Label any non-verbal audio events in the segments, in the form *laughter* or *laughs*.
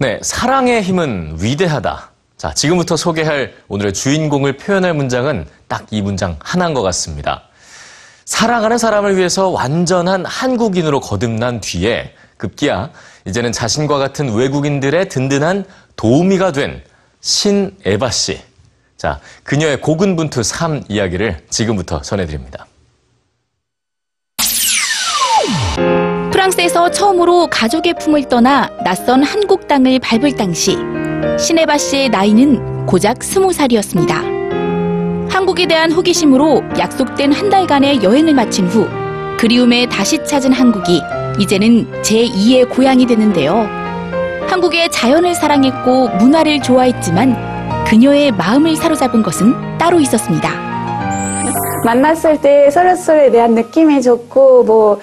네, 사랑의 힘은 위대하다. 자, 지금부터 소개할 오늘의 주인공을 표현할 문장은 딱 이 문장 하나인 것 같습니다. 사랑하는 사람을 위해서 완전한 한국인으로 거듭난 뒤에 급기야 이제는 자신과 같은 외국인들의 든든한 도우미가 된 신에바 씨. 자, 그녀의 고군분투 삶 이야기를 지금부터 전해드립니다. 프랑스에서 처음으로 가족의 품을 떠나 낯선 한국 땅을 밟을 당시 시네바 씨의 나이는 고작 스무 살이었습니다. 한국에 대한 호기심으로 약속된 한 달간의 여행을 마친 후 그리움에 다시 찾은 한국이 이제는 제2의 고향이 되는데요. 한국의 자연을 사랑했고 문화를 좋아했지만 그녀의 마음을 사로잡은 것은 따로 있었습니다. 만났을 때 서로서로에 대한 느낌이 좋고 뭐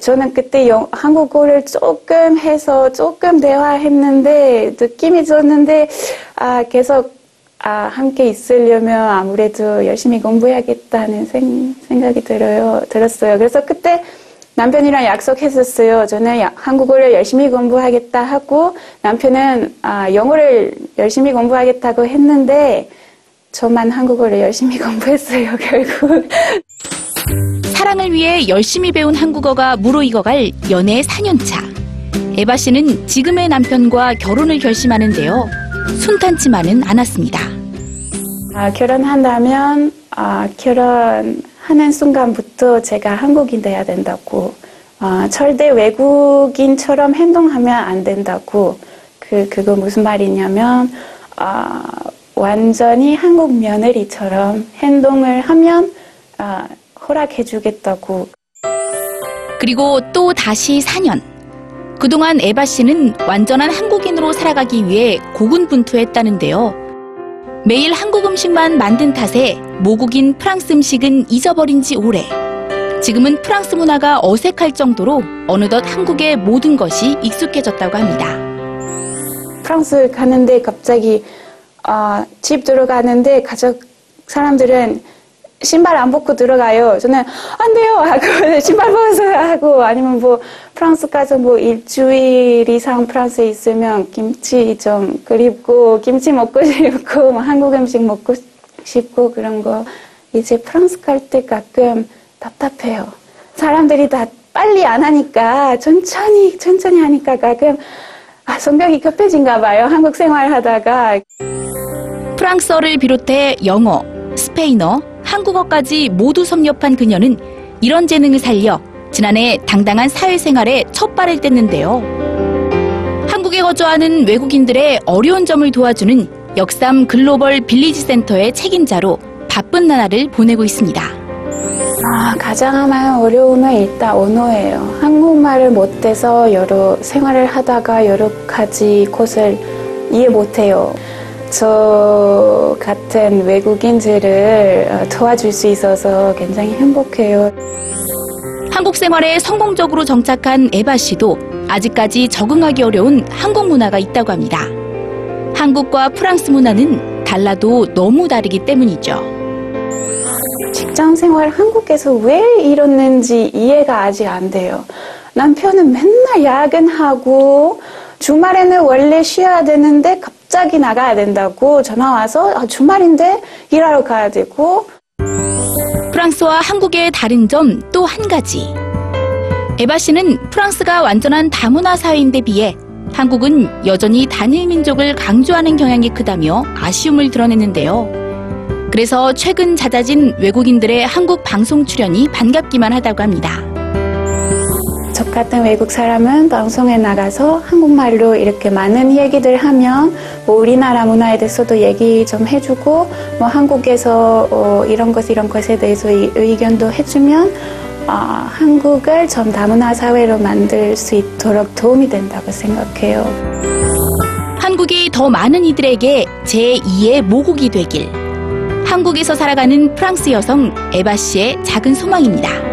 저는 그때 영- 한국어를 조금 해서 조금 대화했는데 느낌이 좋았는데 아 계속 아 함께 있으려면 아무래도 열심히 공부해야겠다는 생, 생각이 들어요 들었어요. 그래서 그때 남편이랑 약속했었어요. 저는 야- 한국어를 열심히 공부하겠다 하고 남편은 아 영어를 열심히 공부하겠다고 했는데 저만 한국어를 열심히 *laughs* 공부했어요 결국 사랑을 위해 열심히 배운 한국어가 무르익어갈 연애 4년차. 에바 씨는 지금의 남편과 결혼을 결심하는데요. 순탄치만은 않았습니다. 아, 결혼한다면 아, 결혼하는 순간부터 제가 한국인 돼야 된다고 아, 절대 외국인처럼 행동하면 안 된다고 그 그거 무슨 말이냐면 아, 완전히 한국 며느리처럼 행동을 하면 아, 허락해주겠다고 그리고 또 다시 4년. 그동안 에바 씨는 완전한 한국인으로 살아가기 위해 고군분투했다는데요. 매일 한국 음식만 만든 탓에 모국인 프랑스 음식은 잊어버린 지 오래. 지금은 프랑스 문화가 어색할 정도로 어느덧 한국의 모든 것이 익숙해졌다고 합니다. 프랑스 가는데 갑자기 아, 집 들어가는데 가족 사람들은 신발 안 벗고 들어가요. 저는 안 돼요 하고 *laughs* 신발 벗어요 하고 아니면 뭐 프랑스 가서 뭐 일주일 이상 프랑스에 있으면 김치 좀 그립고 김치 먹고 *laughs* 싶고 뭐 한국 음식 먹고 싶고 그런 거 이제 프랑스 갈 때 가끔 답답해요. 사람들이 다 빨리 안 하니까 천천히 천천히 하니까 가끔 아, 성격이 급해진가 봐요. 한국 생활하다가. 프랑스어를 비롯해 영어, 스페인어, 한국어까지 모두 섭렵한 그녀는 이런 재능을 살려 지난해 당당한 사회생활에 첫 발을 뗐는데요. 한국에 거주하는 외국인들의 어려운 점을 도와주는 역삼 글로벌 빌리지 센터의 책임자로 바쁜 나날을 보내고 있습니다. 아, 가장 많은 어려움은 일단 언어예요. 한국말을 못해서 여러 생활을 하다가 여러 가지 것을 이해 못해요. 저 같은 외국인들을 어, 도와줄 수 있어서 굉장히 행복해요. 한국 생활에 성공적으로 정착한 에바 씨도 아직까지 적응하기 어려운 한국 문화가 있다고 합니다. 한국과 프랑스 문화는 달라도 너무 다르기 때문이죠. 직장 생활 한국에서 왜 이러는지 이해가 아직 안 돼요. 남편은 맨날 야근하고 주말에는 원래 쉬어야 되는데 갑자기 나가야 된다고 전화 와서 아, 주말인데 일하러 가야 되고 프랑스와 한국의 다른 점 또 한 가지. 에바 씨는 프랑스가 완전한 다문화 사회인 데 비해 한국은 여전히 단일 민족을 강조하는 경향이 크다며 아쉬움을 드러냈는데요. 그래서 최근 잦아진 외국인들의 한국 방송 출연이 반갑기만 하다고 합니다. 저 같은 외국 사람은 방송에 나가서 한국말로 이렇게 많은 얘기들 하면 뭐 우리나라 문화에 대해서도 얘기 좀 해주고 뭐 한국에서 어, 이런 것 이런 것에 대해서 이- 의견도 해주면 아, 한국을 좀 다문화 사회로 만들 수 있도록 도움이 된다고 생각해요. 한국이 더 많은 이들에게 제2의 모국이 되길. 한국에서 살아가는 프랑스 여성 에바 씨의 작은 소망입니다.